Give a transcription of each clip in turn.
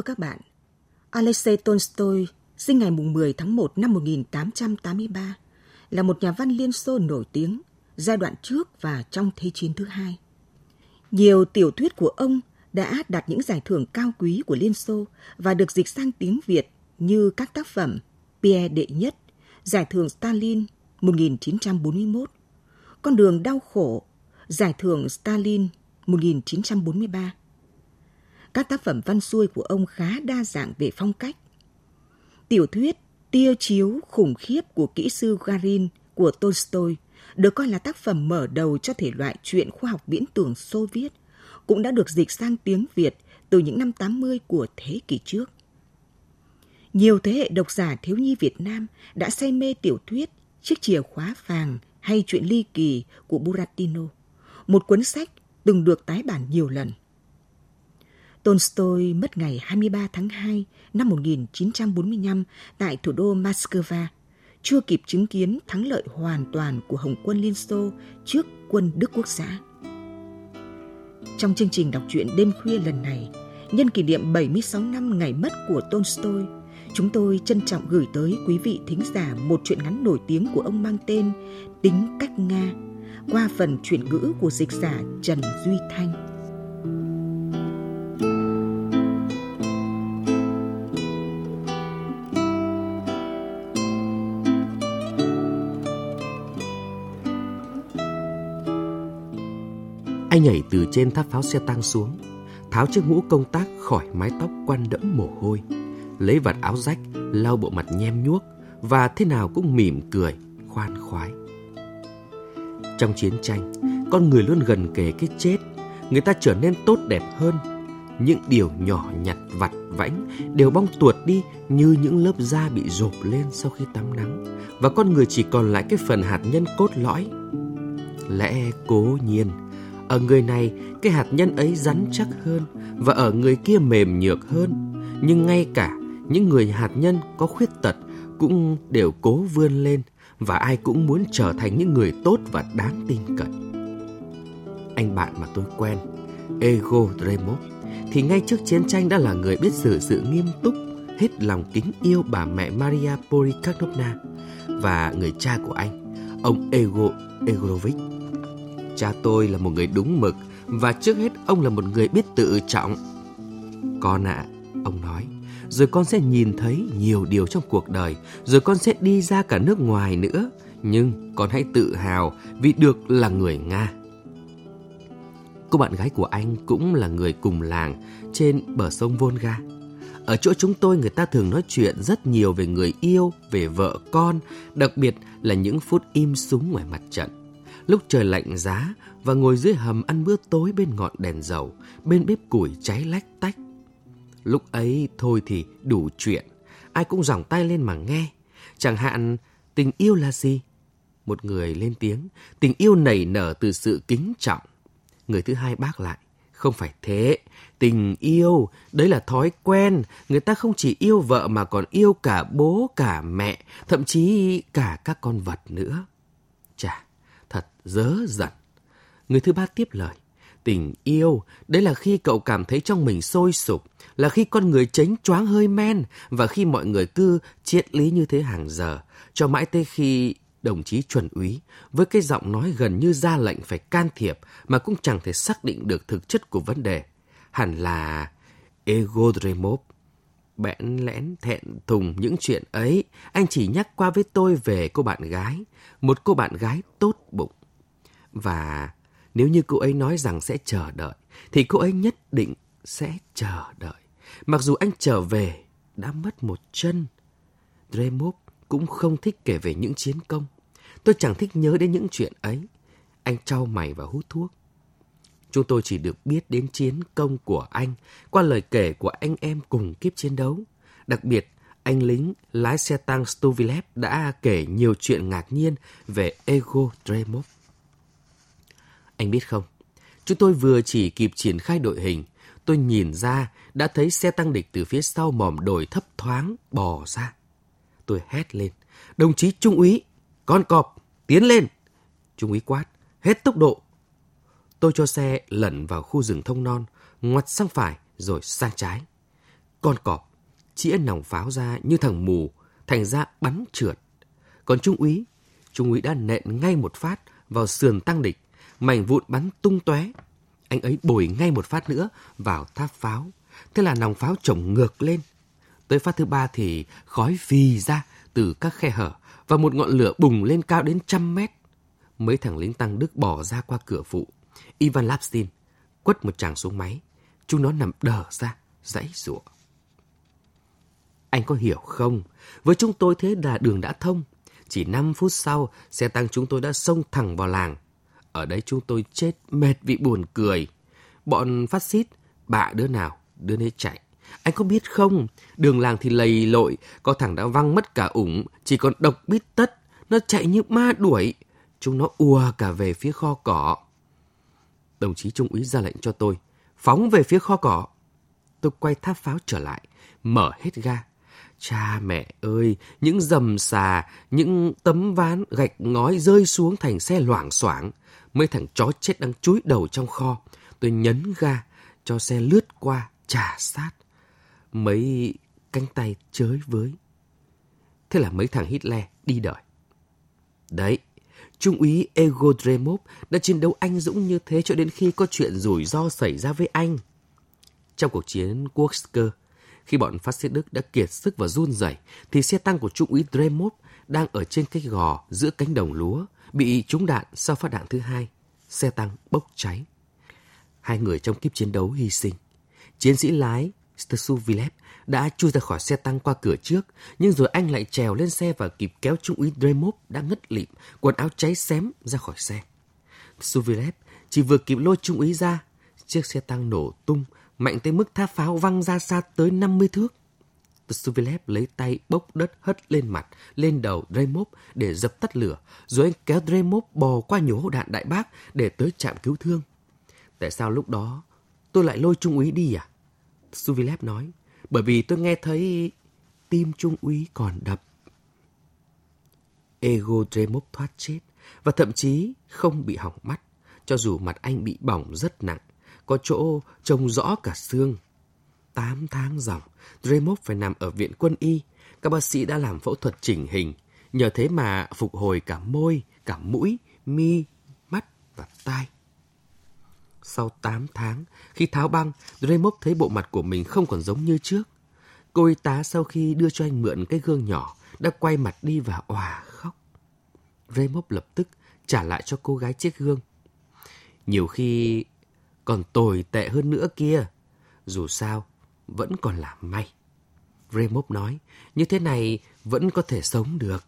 Thưa các bạn, Alexei Tolstoy sinh ngày 10 tháng 1 năm 1883 là một nhà văn Liên Xô nổi tiếng giai đoạn trước và trong Thế chiến thứ hai. Nhiều tiểu thuyết của ông đã đạt những giải thưởng cao quý của Liên Xô và được dịch sang tiếng Việt như các tác phẩm Pierre Đệ Nhất, Giải thưởng Stalin 1941, Con đường đau khổ, Giải thưởng Stalin 1943, các tác phẩm văn xuôi của ông khá đa dạng về phong cách. Tiểu thuyết Tia chiếu khủng khiếp của kỹ sư Garin của Tolstoy được coi là tác phẩm mở đầu cho thể loại truyện khoa học viễn tưởng Xô Viết, cũng đã được dịch sang tiếng Việt từ những năm 80 của thế kỷ trước. Nhiều thế hệ độc giả thiếu nhi Việt Nam đã say mê tiểu thuyết Chiếc chìa khóa vàng hay chuyện ly kỳ của Buratino, một cuốn sách từng được tái bản nhiều lần. Tolstoy mất ngày 23 tháng 2 năm 1945 tại thủ đô Moscow, chưa kịp chứng kiến thắng lợi hoàn toàn của Hồng quân Liên Xô trước quân Đức Quốc xã. Trong chương trình đọc truyện đêm khuya lần này, nhân kỷ niệm 76 năm ngày mất của Tolstoy, chúng tôi trân trọng gửi tới quý vị thính giả một truyện ngắn nổi tiếng của ông mang tên Tính cách Nga qua phần chuyển ngữ của dịch giả Trần Duy Thanh. Anh nhảy từ trên tháp pháo xe tăng xuống, tháo chiếc mũ công tác khỏi mái tóc quăn đẫm mồ hôi, lấy vạt áo rách, lau bộ mặt nhem nhuốc và thế nào cũng mỉm cười, khoan khoái. Trong chiến tranh, con người luôn gần kề cái chết, người ta trở nên tốt đẹp hơn. Những điều nhỏ nhặt vặt vãnh đều bong tuột đi như những lớp da bị rộp lên sau khi tắm nắng và con người chỉ còn lại cái phần hạt nhân cốt lõi. Lẽ cố nhiên, ở người này, cái hạt nhân ấy rắn chắc hơn và ở người kia mềm nhược hơn. Nhưng ngay cả những người hạt nhân có khuyết tật cũng đều cố vươn lên và ai cũng muốn trở thành những người tốt và đáng tin cậy. Anh bạn mà tôi quen, Ego Dremov, thì ngay trước chiến tranh đã là người biết xử sự nghiêm túc, hết lòng kính yêu bà mẹ Maria Polikarpovna và người cha của anh, ông Ego Egorovich Cha tôi là một người đúng mực và trước hết ông là một người biết tự trọng. Con ạ, à, ông nói, rồi con sẽ nhìn thấy nhiều điều trong cuộc đời, rồi con sẽ đi ra cả nước ngoài nữa. Nhưng con hãy tự hào vì được là người Nga. Cô bạn gái của anh cũng là người cùng làng trên bờ sông Volga. Ở chỗ chúng tôi người ta thường nói chuyện rất nhiều về người yêu, về vợ con, đặc biệt là những phút im súng ngoài mặt trận lúc trời lạnh giá và ngồi dưới hầm ăn bữa tối bên ngọn đèn dầu, bên bếp củi cháy lách tách. Lúc ấy thôi thì đủ chuyện, ai cũng giỏng tay lên mà nghe. Chẳng hạn tình yêu là gì? Một người lên tiếng, tình yêu nảy nở từ sự kính trọng. Người thứ hai bác lại, không phải thế. Tình yêu, đấy là thói quen. Người ta không chỉ yêu vợ mà còn yêu cả bố, cả mẹ, thậm chí cả các con vật nữa. Thật dớ dẩn. Người thứ ba tiếp lời. Tình yêu, đấy là khi cậu cảm thấy trong mình sôi sục, là khi con người chánh choáng hơi men và khi mọi người cứ triết lý như thế hàng giờ, cho mãi tới khi đồng chí chuẩn úy với cái giọng nói gần như ra lệnh phải can thiệp mà cũng chẳng thể xác định được thực chất của vấn đề. Hẳn là Ego Dremov bẽn lẽn thẹn thùng những chuyện ấy. Anh chỉ nhắc qua với tôi về cô bạn gái, một cô bạn gái tốt bụng. Và nếu như cô ấy nói rằng sẽ chờ đợi, thì cô ấy nhất định sẽ chờ đợi. Mặc dù anh trở về đã mất một chân. Dremov cũng không thích kể về những chiến công. Tôi chẳng thích nhớ đến những chuyện ấy. Anh trao mày và hút thuốc. Chúng tôi chỉ được biết đến chiến công của anh qua lời kể của anh em cùng kiếp chiến đấu. Đặc biệt, anh lính lái xe tăng Stuvilev đã kể nhiều chuyện ngạc nhiên về Ego Dremov. Anh biết không, chúng tôi vừa chỉ kịp triển khai đội hình, tôi nhìn ra đã thấy xe tăng địch từ phía sau mỏm đồi thấp thoáng bò ra. Tôi hét lên, đồng chí trung úy, con cọp, tiến lên. Trung úy quát, hết tốc độ. Tôi cho xe lẩn vào khu rừng thông non, ngoặt sang phải rồi sang trái. Con cọp chĩa nòng pháo ra như thằng mù, thành ra bắn trượt. Còn trung úy, trung úy đã nện ngay một phát vào sườn tăng địch, mảnh vụn bắn tung tóe. Anh ấy bồi ngay một phát nữa vào tháp pháo. Thế là nòng pháo chổng ngược lên. Tới phát thứ ba thì khói phì ra từ các khe hở và một ngọn lửa bùng lên cao đến trăm mét. Mấy thằng lính tăng Đức bỏ ra qua cửa phụ. Ivan Lapstin quất một chàng xuống máy. Chúng nó nằm đờ ra, dãy rủa. Anh có hiểu không? Với chúng tôi thế là đường đã thông. Chỉ 5 phút sau, xe tăng chúng tôi đã xông thẳng vào làng. Ở đấy chúng tôi chết mệt vì buồn cười. Bọn phát xít, bạ đứa nào, đứa nấy chạy. Anh có biết không, đường làng thì lầy lội, có thằng đã văng mất cả ủng, chỉ còn độc bít tất. Nó chạy như ma đuổi. Chúng nó ùa cả về phía kho cỏ. Đồng chí Trung úy ra lệnh cho tôi, phóng về phía kho cỏ. Tôi quay tháp pháo trở lại, mở hết ga. Cha mẹ ơi, những dầm xà, những tấm ván gạch ngói rơi xuống thành xe loảng xoảng. Mấy thằng chó chết đang chúi đầu trong kho. Tôi nhấn ga, cho xe lướt qua, trả sát. Mấy cánh tay chới với. Thế là mấy thằng Hitler đi đời. Đấy, Trung úy Ego Dremov đã chiến đấu anh dũng như thế cho đến khi có chuyện rủi ro xảy ra với anh. Trong cuộc chiến Kursker, khi bọn phát xít Đức đã kiệt sức và run rẩy, thì xe tăng của Trung úy Dremov đang ở trên cái gò giữa cánh đồng lúa, bị trúng đạn sau phát đạn thứ hai. Xe tăng bốc cháy. Hai người trong kiếp chiến đấu hy sinh. Chiến sĩ lái Stusuvilev đã chui ra khỏi xe tăng qua cửa trước, nhưng rồi anh lại trèo lên xe và kịp kéo trung úy Dremov đã ngất lịm, quần áo cháy xém ra khỏi xe. Suvilev chỉ vừa kịp lôi trung úy ra, chiếc xe tăng nổ tung, mạnh tới mức tháp pháo văng ra xa tới 50 thước. Suvilev lấy tay bốc đất hất lên mặt, lên đầu Dremov để dập tắt lửa, rồi anh kéo Dremov bò qua nhổ đạn đại bác để tới trạm cứu thương. Tại sao lúc đó tôi lại lôi trung úy đi à? Suvilev nói, bởi vì tôi nghe thấy tim trung úy còn đập. Ego Dremov thoát chết và thậm chí không bị hỏng mắt, cho dù mặt anh bị bỏng rất nặng, có chỗ trông rõ cả xương. Tám tháng dòng, Dremov phải nằm ở viện quân y. Các bác sĩ đã làm phẫu thuật chỉnh hình, nhờ thế mà phục hồi cả môi, cả mũi, mi, mắt và tai. Sau 8 tháng, khi tháo băng, Dremov thấy bộ mặt của mình không còn giống như trước. Cô y tá sau khi đưa cho anh mượn cái gương nhỏ, đã quay mặt đi và òa khóc. Dremov lập tức trả lại cho cô gái chiếc gương. Nhiều khi còn tồi tệ hơn nữa kia. Dù sao, vẫn còn là may. Remov nói, như thế này vẫn có thể sống được.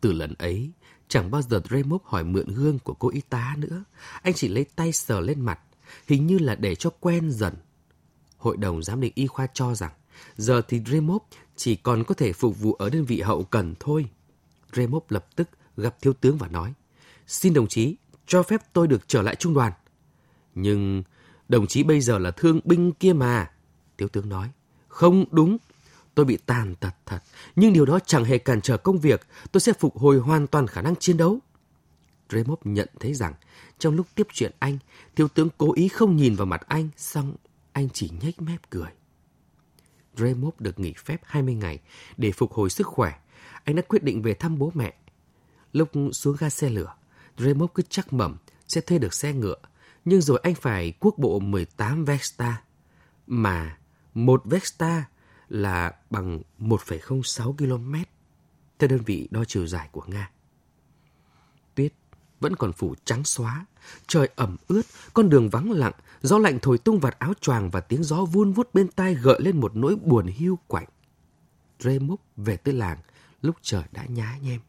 Từ lần ấy, chẳng bao giờ Remov hỏi mượn gương của cô y tá nữa. Anh chỉ lấy tay sờ lên mặt, hình như là để cho quen dần. Hội đồng giám định y khoa cho rằng, giờ thì Remov chỉ còn có thể phục vụ ở đơn vị hậu cần thôi. Remov lập tức gặp thiếu tướng và nói, xin đồng chí, cho phép tôi được trở lại trung đoàn. Nhưng đồng chí bây giờ là thương binh kia mà. Thiếu tướng nói, không đúng, tôi bị tàn tật thật, nhưng điều đó chẳng hề cản trở công việc, tôi sẽ phục hồi hoàn toàn khả năng chiến đấu. Dremov nhận thấy rằng, trong lúc tiếp chuyện anh, thiếu tướng cố ý không nhìn vào mặt anh, xong anh chỉ nhếch mép cười. Dremov được nghỉ phép 20 ngày để phục hồi sức khỏe. Anh đã quyết định về thăm bố mẹ. Lúc xuống ga xe lửa, Dremov cứ chắc mẩm sẽ thuê được xe ngựa nhưng rồi anh phải quốc bộ 18 Vesta. Mà Một Vesta là bằng 1,06 km theo đơn vị đo chiều dài của Nga. Tuyết vẫn còn phủ trắng xóa, trời ẩm ướt, con đường vắng lặng, gió lạnh thổi tung vạt áo choàng và tiếng gió vun vút bên tai gợi lên một nỗi buồn hiu quạnh. Rê múc về tới làng lúc trời đã nhá nhem.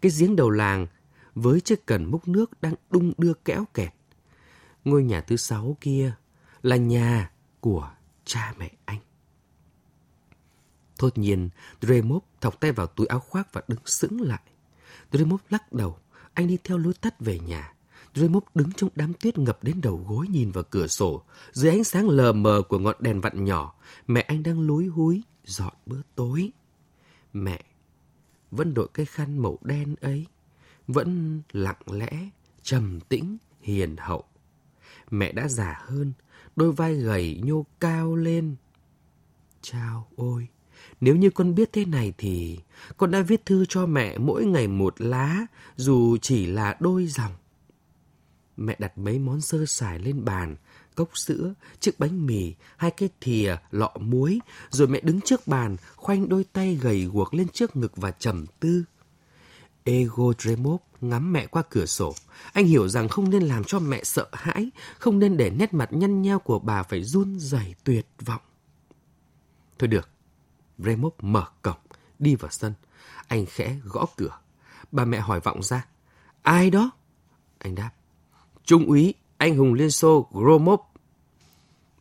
Cái giếng đầu làng với chiếc cần múc nước đang đung đưa kéo kẹt. Ngôi nhà thứ sáu kia là nhà của cha mẹ anh. Thốt nhiên, Dremov thọc tay vào túi áo khoác và đứng sững lại. Dremov lắc đầu, anh đi theo lối tắt về nhà. Dremov đứng trong đám tuyết ngập đến đầu gối nhìn vào cửa sổ. Dưới ánh sáng lờ mờ của ngọn đèn vặn nhỏ, mẹ anh đang lúi húi dọn bữa tối. Mẹ vẫn đội cái khăn màu đen ấy, vẫn lặng lẽ, trầm tĩnh, hiền hậu. Mẹ đã già hơn, đôi vai gầy nhô cao lên. Chao ôi, nếu như con biết thế này thì con đã viết thư cho mẹ mỗi ngày một lá, dù chỉ là đôi dòng. Mẹ đặt mấy món sơ sài lên bàn, cốc sữa, chiếc bánh mì, hai cái thìa, lọ muối, rồi mẹ đứng trước bàn, khoanh đôi tay gầy guộc lên trước ngực và trầm tư. Ego Dremov ngắm mẹ qua cửa sổ. Anh hiểu rằng không nên làm cho mẹ sợ hãi, không nên để nét mặt nhăn nheo của bà phải run rẩy tuyệt vọng. Thôi được, Dremov mở cổng, đi vào sân. Anh khẽ gõ cửa. Bà mẹ hỏi vọng ra. Ai đó? Anh đáp. Trung úy, anh hùng Liên Xô Gromov.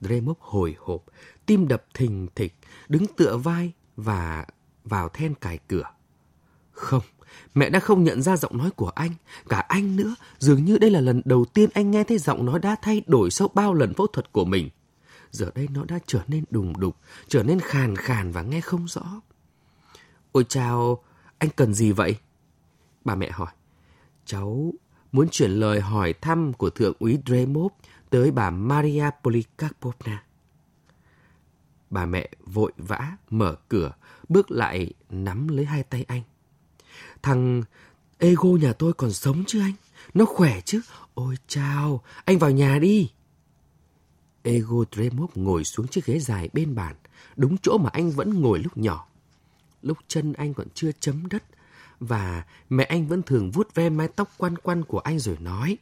Dremov hồi hộp, tim đập thình thịch, đứng tựa vai và vào then cài cửa. Không, mẹ đã không nhận ra giọng nói của anh. Cả anh nữa, dường như đây là lần đầu tiên anh nghe thấy giọng nói đã thay đổi sau bao lần phẫu thuật của mình. Giờ đây nó đã trở nên đùng đục, trở nên khàn khàn và nghe không rõ. Ôi chào, anh cần gì vậy? Bà mẹ hỏi. Cháu muốn chuyển lời hỏi thăm của Thượng úy Dremov tới bà Maria Polikarpovna. Bà mẹ vội vã mở cửa, bước lại nắm lấy hai tay anh. Thằng Ego nhà tôi còn sống chứ anh? Nó khỏe chứ? Ôi chào, anh vào nhà đi. Ego Dremov ngồi xuống chiếc ghế dài bên bàn, đúng chỗ mà anh vẫn ngồi lúc nhỏ. Lúc chân anh còn chưa chấm đất, và mẹ anh vẫn thường vuốt ve mái tóc quăn quăn của anh rồi nói.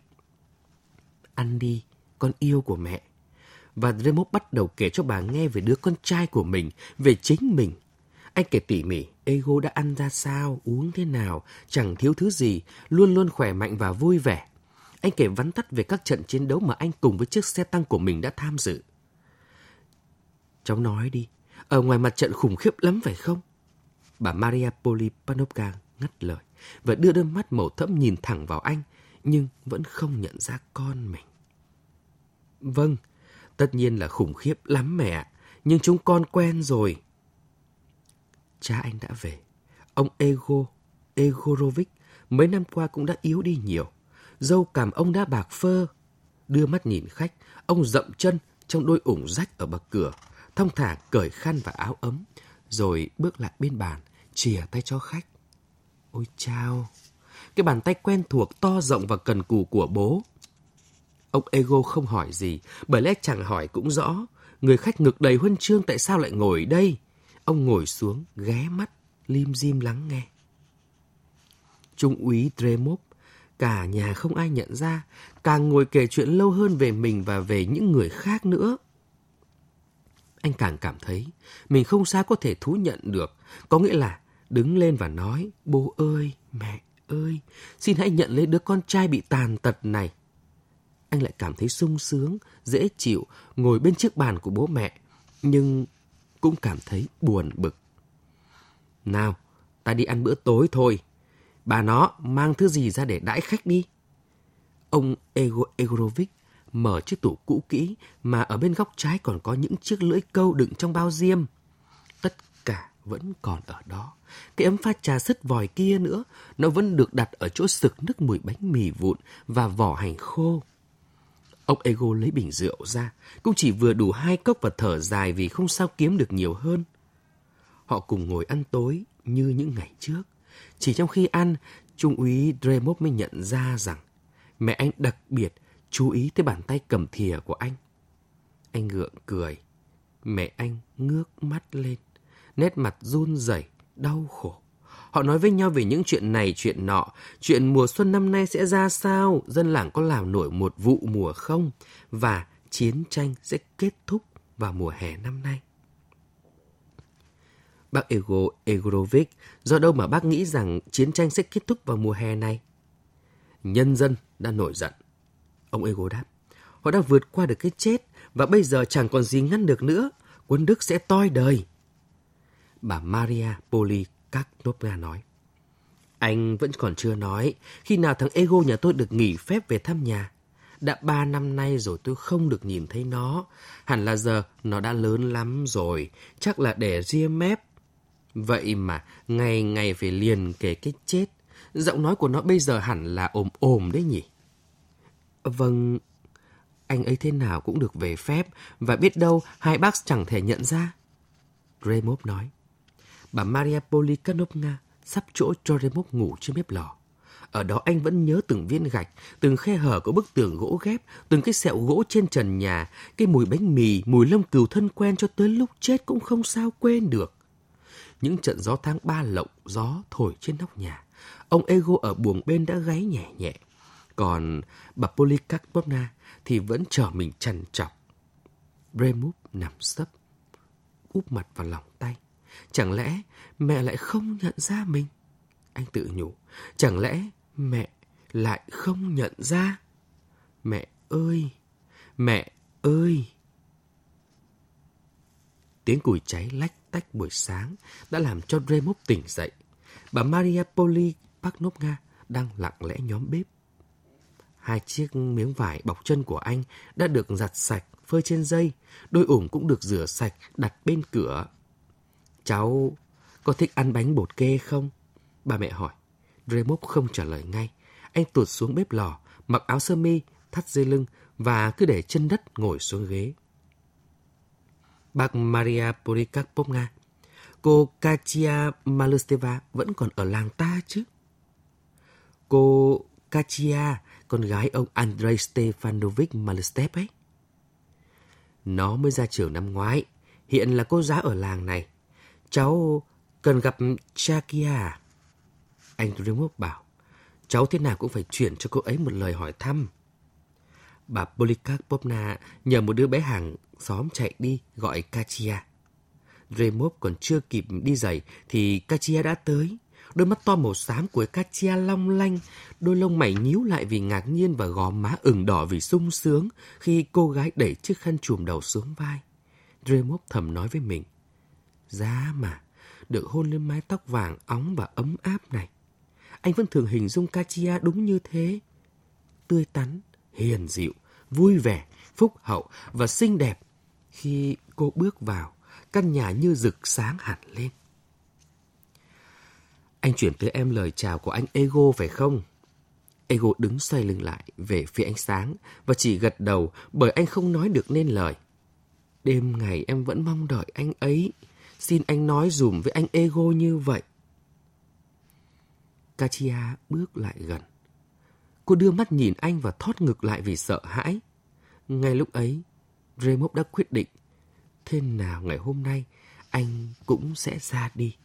Ăn đi, con yêu của mẹ. Và Dremov bắt đầu kể cho bà nghe về đứa con trai của mình, về chính mình. Anh kể tỉ mỉ, Ego đã ăn ra sao, uống thế nào, chẳng thiếu thứ gì, luôn luôn khỏe mạnh và vui vẻ. Anh kể vắn tắt về các trận chiến đấu mà anh cùng với chiếc xe tăng của mình đã tham dự. Cháu nói đi, ở ngoài mặt trận khủng khiếp lắm phải không? Bà Maria Polipanovka ngắt lời và đưa đôi mắt màu thẫm nhìn thẳng vào anh, nhưng vẫn không nhận ra con mình. Vâng, tất nhiên là khủng khiếp lắm mẹ, nhưng chúng con quen rồi. Cha anh đã về. Ông Ego, Egorovic, mấy năm qua cũng đã yếu đi nhiều. Dâu cảm ông đã bạc phơ. Đưa mắt nhìn khách, ông dậm chân trong đôi ủng rách ở bậc cửa, thong thả cởi khăn và áo ấm, rồi bước lại bên bàn, chìa tay cho khách. Ôi chao! Cái bàn tay quen thuộc, to rộng và cần cù của bố. Ông Ego không hỏi gì, bởi lẽ chẳng hỏi cũng rõ. Người khách ngực đầy huân chương tại sao lại ngồi đây? Ông ngồi xuống, ghé mắt, lim dim lắng nghe. Trung úy Dremov, cả nhà không ai nhận ra, càng ngồi kể chuyện lâu hơn về mình và về những người khác nữa. Anh càng cảm thấy mình không sao có thể thú nhận được, có nghĩa là đứng lên và nói, bố ơi, mẹ ơi, xin hãy nhận lấy đứa con trai bị tàn tật này. Anh lại cảm thấy sung sướng, dễ chịu, ngồi bên chiếc bàn của bố mẹ, nhưng cũng cảm thấy buồn bực. Nào, ta đi ăn bữa tối thôi. Bà nó mang thứ gì ra để đãi khách đi. Ông Ego Egorovic mở chiếc tủ cũ kỹ mà ở bên góc trái còn có những chiếc lưỡi câu đựng trong bao diêm. Tất cả vẫn còn ở đó. Cái ấm pha trà sứt vòi kia nữa, nó vẫn được đặt ở chỗ sực nước mùi bánh mì vụn và vỏ hành khô. Ông Ego lấy bình rượu ra, cũng chỉ vừa đủ hai cốc và thở dài vì không sao kiếm được nhiều hơn. Họ cùng ngồi ăn tối như những ngày trước. Chỉ trong khi ăn, Trung úy Dremov mới nhận ra rằng mẹ anh đặc biệt chú ý tới bàn tay cầm thìa của anh. Anh gượng cười. Mẹ anh ngước mắt lên, nét mặt run rẩy, đau khổ. Họ nói với nhau về những chuyện này, chuyện nọ. Chuyện mùa xuân năm nay sẽ ra sao? Dân làng có làm nổi một vụ mùa không? Và chiến tranh sẽ kết thúc vào mùa hè năm nay. Bác Ego Egorovic, do đâu mà bác nghĩ rằng chiến tranh sẽ kết thúc vào mùa hè này? Nhân dân đã nổi giận. Ông Ego đáp, họ đã vượt qua được cái chết và bây giờ chẳng còn gì ngăn được nữa. Quân Đức sẽ toi đời. Bà Maria Poli Kaknovna nói. Anh vẫn còn chưa nói, khi nào thằng Ego nhà tôi được nghỉ phép về thăm nhà. Đã ba năm nay rồi tôi không được nhìn thấy nó. Hẳn là giờ nó đã lớn lắm rồi, chắc là để ria mép. Vậy mà ngày ngày phải liền kể cái chết. Giọng nói của nó bây giờ hẳn là ồm ồm đấy nhỉ? Vâng, anh ấy thế nào cũng được về phép và biết đâu hai bác chẳng thể nhận ra. Remov nói. Bà Maria Polikanovna sắp chỗ cho Remov ngủ trên bếp lò. Ở đó anh vẫn nhớ từng viên gạch, từng khe hở của bức tường gỗ ghép, từng cái sẹo gỗ trên trần nhà, cái mùi bánh mì, mùi lông cừu thân quen cho tới lúc chết cũng không sao quên được. Những trận gió tháng ba lộng, gió thổi trên nóc nhà. Ông Ego ở buồng bên đã gáy nhẹ nhẹ. Còn bà Polikarpovna thì vẫn chờ mình trằn trọc. Bremov nằm sấp, úp mặt vào lòng tay. Chẳng lẽ mẹ lại không nhận ra mình? Anh tự nhủ, chẳng lẽ mẹ lại không nhận ra? Mẹ ơi, mẹ ơi! Tiếng củi cháy lách tách buổi sáng đã làm cho Remov tỉnh dậy. Bà Maria Poli Paknovna đang lặng lẽ nhóm bếp. Hai chiếc miếng vải bọc chân của anh đã được giặt sạch, phơi trên dây. Đôi ủng cũng được rửa sạch, đặt bên cửa. Cháu có thích ăn bánh bột kê không? Bà mẹ hỏi. Remov không trả lời ngay. Anh tụt xuống bếp lò, mặc áo sơ mi, thắt dây lưng và cứ để chân đất ngồi xuống ghế. Bác Maria Polikarpovna, cô Katia Malusteva vẫn còn ở làng ta chứ? Cô Katia, con gái ông Andrei Stefanovich Malustev ấy. Nó mới ra trường năm ngoái, hiện là cô giáo ở làng này. Cháu cần gặp Chakia. Anh Drimov bảo, cháu thế nào cũng phải chuyển cho cô ấy một lời hỏi thăm. Bà Polikarpovna nhờ một đứa bé hàng xóm chạy đi gọi Katia. Remov còn chưa kịp đi giày thì Katia đã tới. Đôi mắt to màu xám của Katia long lanh, đôi lông mày nhíu lại vì ngạc nhiên và gò má ửng đỏ vì sung sướng khi cô gái đẩy chiếc khăn trùm đầu xuống vai. Remov thầm nói với mình. Giá mà, được hôn lên mái tóc vàng óng và ấm áp này. Anh vẫn thường hình dung Katia đúng như thế. Tươi tắn, hiền dịu, vui vẻ, phúc hậu và xinh đẹp khi cô bước vào, căn nhà như rực sáng hẳn lên. Anh chuyển tới em lời chào của anh Ego phải không? Ego đứng xoay lưng lại về phía ánh sáng và chỉ gật đầu bởi anh không nói được nên lời. Đêm ngày em vẫn mong đợi anh ấy. Xin anh nói dùm với anh Ego như vậy. Katia bước lại gần. Cô đưa mắt nhìn anh và thót ngực lại vì sợ hãi. Ngay lúc ấy, Remov đã quyết định thế nào ngày hôm nay anh cũng sẽ ra đi.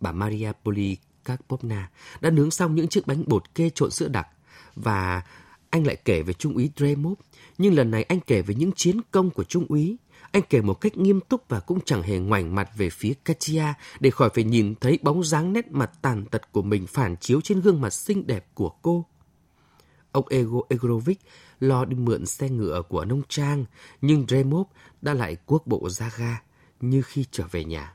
Bà Maria Polikarpovna đã nướng xong những chiếc bánh bột kê trộn sữa đặc và anh lại kể về Trung úy Dremov. Nhưng lần này anh kể về những chiến công của Trung úy. Anh kể một cách nghiêm túc và cũng chẳng hề ngoảnh mặt về phía Katia để khỏi phải nhìn thấy bóng dáng nét mặt tàn tật của mình phản chiếu trên gương mặt xinh đẹp của cô. Ông Ego Egorovich lo đi mượn xe ngựa của nông trang, nhưng Dremov đã lại cuốc bộ ra ga như khi trở về nhà.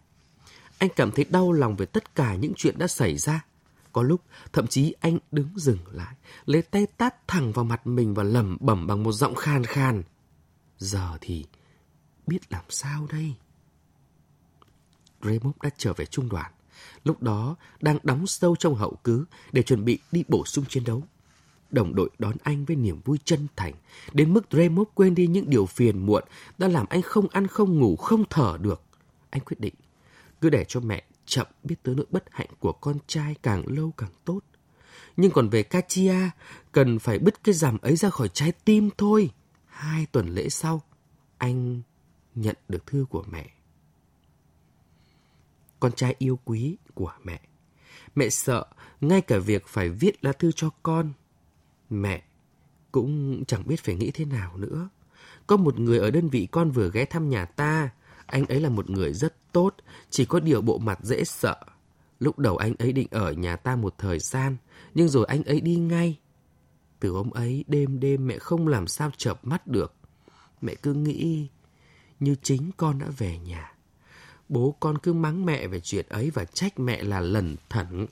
Anh cảm thấy đau lòng về tất cả những chuyện đã xảy ra. Có lúc, thậm chí anh đứng dừng lại, lấy tay tát thẳng vào mặt mình và lẩm bẩm bằng một giọng khan khan. Giờ thì biết làm sao đây? Dremov đã trở về trung đoàn. Lúc đó đang đóng sâu trong hậu cứ để chuẩn bị đi bổ sung chiến đấu đồng đội đón anh với niềm vui chân thành, đến mức Dremov quên đi những điều phiền muộn đã làm anh không ăn không ngủ không thở được. Anh quyết định cứ để cho mẹ chậm biết tới nỗi bất hạnh của con trai càng lâu càng tốt. Nhưng còn về Katia, cần phải bứt cái rằm ấy ra khỏi trái tim thôi. Hai tuần lễ sau, anh nhận được thư của mẹ. Con trai yêu quý của mẹ. Mẹ sợ ngay cả việc phải viết lá thư cho con. Mẹ cũng chẳng biết phải nghĩ thế nào nữa. Có một người ở đơn vị con vừa ghé thăm nhà ta. Anh ấy là một người rất tốt, chỉ có điều bộ mặt dễ sợ. Lúc đầu anh ấy định ở nhà ta một thời gian, nhưng rồi anh ấy đi ngay. Từ hôm ấy đêm đêm mẹ không làm sao chợp mắt được. Mẹ cứ nghĩ như chính con đã về nhà. Bố con cứ mắng mẹ về chuyện ấy và trách mẹ là lẩn thẩn.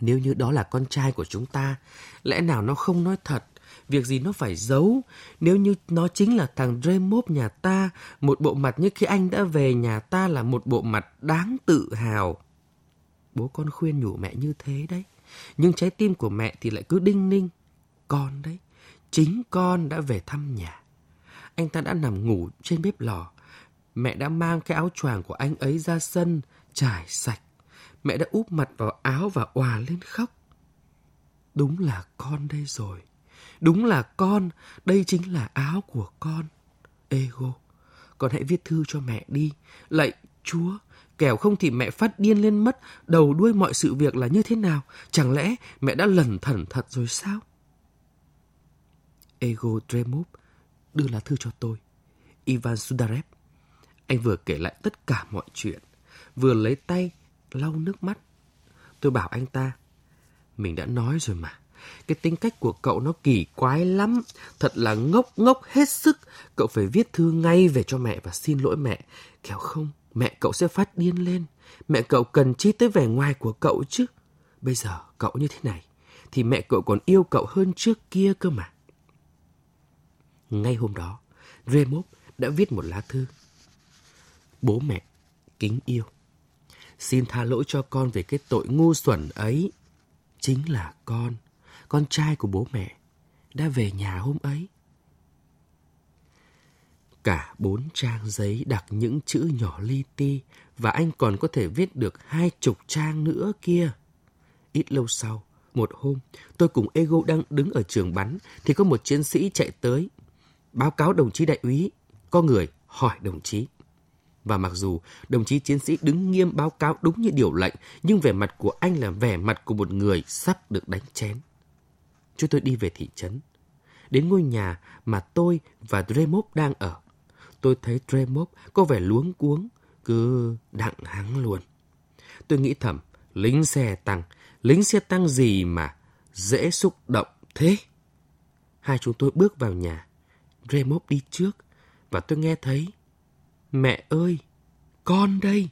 Nếu như đó là con trai của chúng ta, lẽ nào nó không nói thật? Việc gì nó phải giấu? Nếu như nó chính là thằng Dremop nhà ta, một bộ mặt như khi anh đã về nhà ta là một bộ mặt đáng tự hào. Bố con khuyên nhủ mẹ như thế đấy. Nhưng trái tim của mẹ thì lại cứ đinh ninh. Con đấy, chính con đã về thăm nhà. Anh ta đã nằm ngủ trên bếp lò. Mẹ đã mang cái áo choàng của anh ấy ra sân, trải sạch. Mẹ đã úp mặt vào áo và òa lên khóc. Đúng là con đây rồi. Đúng là con, đây chính là áo của con. Ego, con hãy viết thư cho mẹ đi. Lạy Chúa, kẻo không thì mẹ phát điên lên mất, đầu đuôi mọi sự việc là như thế nào? Chẳng lẽ mẹ đã lẩn thẩn thật rồi sao? Ego Dremov đưa lá thư cho tôi. Ivan Sudarev. Anh vừa kể lại tất cả mọi chuyện, vừa lấy tay lau nước mắt. Tôi bảo anh ta, mình đã nói rồi mà, cái tính cách của cậu nó kỳ quái lắm, thật là ngốc ngốc hết sức. Cậu phải viết thư ngay về cho mẹ và xin lỗi mẹ, kẻo không mẹ cậu sẽ phát điên lên. Mẹ cậu cần chi tới vẻ ngoài của cậu chứ. Bây giờ cậu như thế này, thì mẹ cậu còn yêu cậu hơn trước kia cơ mà. Ngay hôm đó, Remov đã viết một lá thư. Bố mẹ, kính yêu. Xin tha lỗi cho con về cái tội ngu xuẩn ấy. Chính là con, con trai của bố mẹ, đã về nhà hôm ấy. Cả bốn trang giấy đặt những chữ nhỏ li ti và anh còn có thể viết được hai chục trang nữa kia. Ít lâu sau, một hôm, tôi cùng Ego đang đứng ở trường bắn thì có một chiến sĩ chạy tới. Báo cáo đồng chí đại úy, có người hỏi đồng chí. Và mặc dù đồng chí chiến sĩ đứng nghiêm báo cáo đúng như điều lệnh, nhưng vẻ mặt của anh là vẻ mặt của một người sắp được đánh chén. Chúng tôi đi về thị trấn. Đến ngôi nhà mà tôi và Dremov đang ở. Tôi thấy Dremov có vẻ luống cuống, cứ đặng hắng luôn. Tôi nghĩ thầm, lính xe tăng, lính xe tăng gì mà dễ xúc động thế? Hai chúng tôi bước vào nhà. Dremov đi trước và tôi nghe thấy Mẹ ơi, con đây.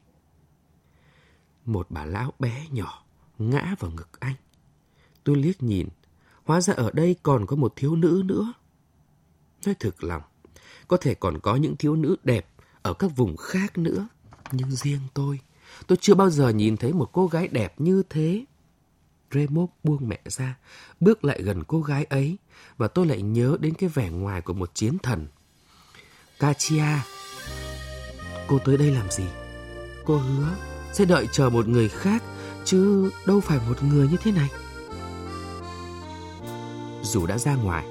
Một bà lão bé nhỏ ngã vào ngực anh. Tôi liếc nhìn, hóa ra ở đây còn có một thiếu nữ nữa. Nói thực lòng, có thể còn có những thiếu nữ đẹp ở các vùng khác nữa. Nhưng riêng tôi, tôi chưa bao giờ nhìn thấy một cô gái đẹp như thế. Remo buông mẹ ra, bước lại gần cô gái ấy, và tôi lại nhớ đến cái vẻ ngoài của một chiến thần. Katia, cô tới đây làm gì? Cô hứa sẽ đợi chờ một người khác, chứ đâu phải một người như thế này. Dù đã ra ngoài,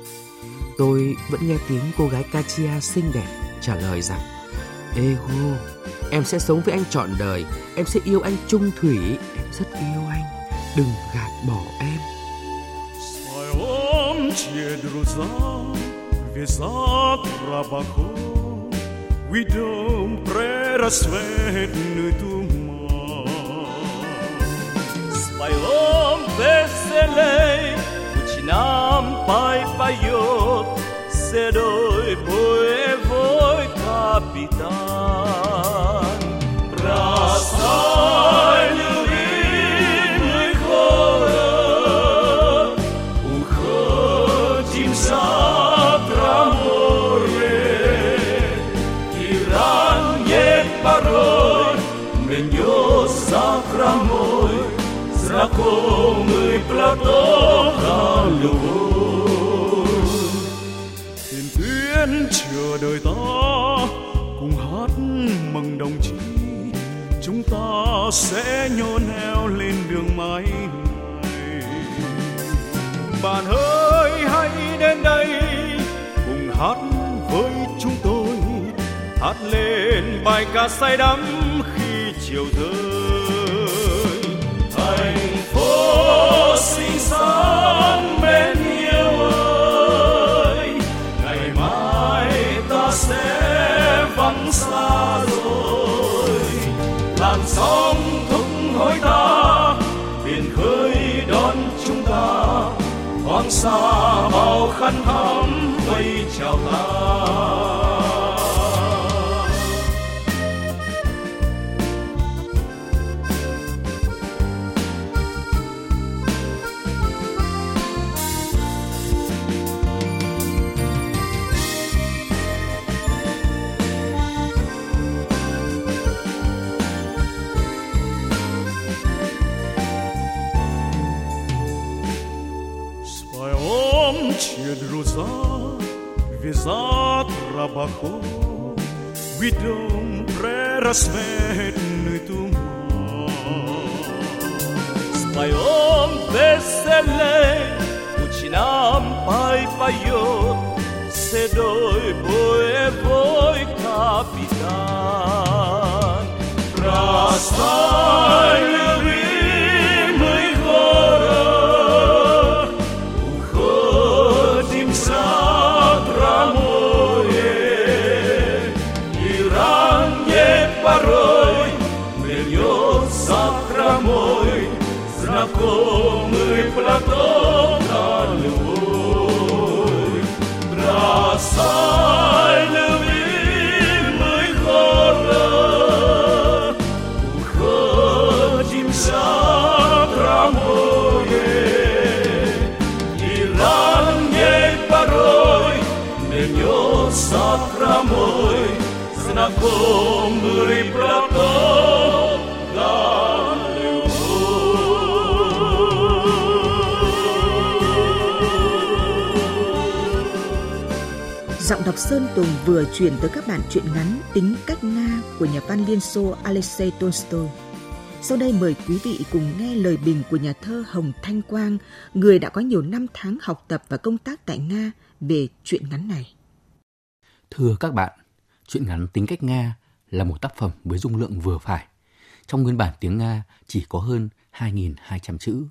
tôi vẫn nghe tiếng cô gái Katia xinh đẹp trả lời rằng Ego, em sẽ sống với anh trọn đời, em sẽ yêu anh trung thủy, em rất yêu anh, đừng gạt bỏ em. Своем друза, завтра поход, уйдем прерасветный туман. Споем веселей, пусть нам пой поет, седой боевой капитан. Простой, порой мне завтра мой знакомый платок любовь. Tiền tuyến chờ đợi ta cùng hát mừng đồng chí chúng ta sẽ nhô neo lên đường mãi này bạn ơi hãy đến đây Hát lên bài ca say đắm khi chiều rơi. Thành phố xinh xắn bên yêu ơi, ngày mai ta sẽ vắng xa rồi. Làn sóng thúc hối ta, biển khơi đón chúng ta. Hoàng sa bao khăn thắm vây chào ta. Domnului Giọng đọc Sơn Tùng vừa chuyển tới các bạn truyện ngắn Tính cách Nga của nhà văn Liên Xô Alexei Tolstoy. Sau đây mời quý vị cùng nghe lời bình của nhà thơ Hồng Thanh Quang, người đã có nhiều năm tháng học tập và công tác tại Nga về truyện ngắn này. Thưa các bạn, truyện ngắn Tính cách Nga là một tác phẩm với dung lượng vừa phải. Trong nguyên bản tiếng Nga chỉ có hơn 2.200 chữ.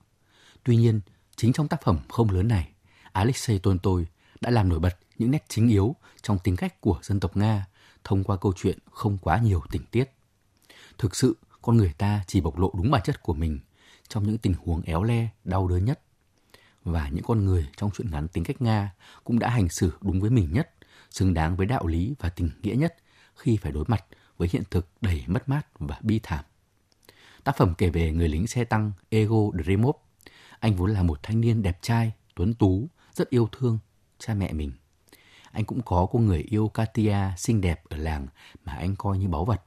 Tuy nhiên, chính trong tác phẩm không lớn này, Alexei Tolstoy đã làm nổi bật những nét chính yếu trong tính cách của dân tộc Nga thông qua câu chuyện không quá nhiều tình tiết. Thực sự, con người ta chỉ bộc lộ đúng bản chất của mình trong những tình huống éo le, đau đớn nhất. Và những con người trong chuyện ngắn tính cách Nga cũng đã hành xử đúng với mình nhất, xứng đáng với đạo lý và tình nghĩa nhất khi phải đối mặt với hiện thực đầy mất mát và bi thảm. Tác phẩm kể về người lính xe tăng Ego Dremov. Anh vốn là một thanh niên đẹp trai, tuấn tú, rất yêu thương cha mẹ mình anh cũng có cô người yêu Katia xinh đẹp ở làng mà anh coi như báu vật.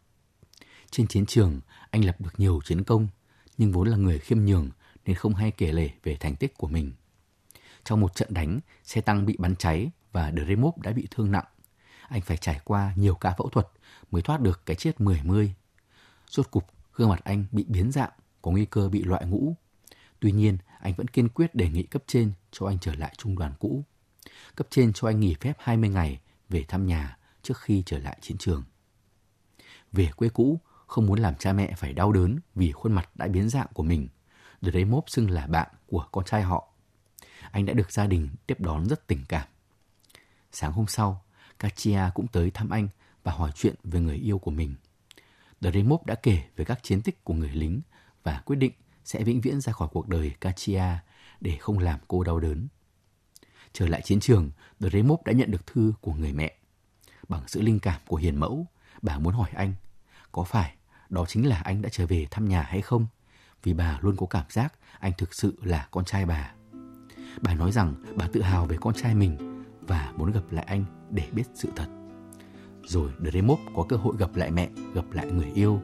Trên chiến trường, anh lập được nhiều chiến công, nhưng vốn là người khiêm nhường nên không hay kể lể về thành tích của mình. Trong một trận đánh, xe tăng bị bắn cháy và Dremov đã bị thương nặng. Anh phải trải qua nhiều ca phẫu thuật mới thoát được cái chết mười mươi. Rốt cục, gương mặt anh bị biến dạng, có nguy cơ bị loại ngũ. Tuy nhiên, anh vẫn kiên quyết đề nghị cấp trên cho anh trở lại trung đoàn cũ cấp trên cho anh nghỉ phép 20 ngày về thăm nhà trước khi trở lại chiến trường. Về quê cũ, không muốn làm cha mẹ phải đau đớn vì khuôn mặt đã biến dạng của mình. Dremov xưng là bạn của con trai họ. Anh đã được gia đình tiếp đón rất tình cảm. Sáng hôm sau, Katia cũng tới thăm anh và hỏi chuyện về người yêu của mình. Dremov đã kể về các chiến tích của người lính và quyết định sẽ vĩnh viễn ra khỏi cuộc đời Katia để không làm cô đau đớn. Trở lại chiến trường, Dremov đã nhận được thư của người mẹ. Bằng sự linh cảm của hiền mẫu, bà muốn hỏi anh, có phải đó chính là anh đã trở về thăm nhà hay không? Vì bà luôn có cảm giác anh thực sự là con trai bà. Bà nói rằng bà tự hào về con trai mình và muốn gặp lại anh để biết sự thật. Rồi Dremov có cơ hội gặp lại mẹ, gặp lại người yêu.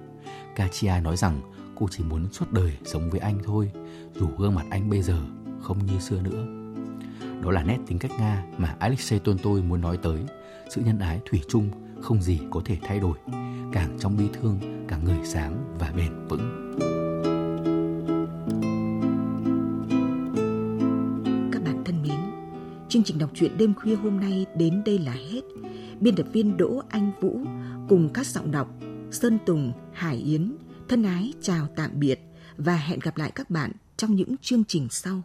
Katia nói rằng cô chỉ muốn suốt đời sống với anh thôi, dù gương mặt anh bây giờ không như xưa nữa. Đó là nét tính cách Nga mà Alexei Tolstoy muốn nói tới. Sự nhân ái thủy chung không gì có thể thay đổi, càng trong bi thương càng người sáng và bền vững. Chương trình đọc truyện đêm khuya hôm nay đến đây là hết. Biên tập viên Đỗ Anh Vũ cùng các giọng đọc Sơn Tùng, Hải Yến thân ái chào tạm biệt và hẹn gặp lại các bạn trong những chương trình sau.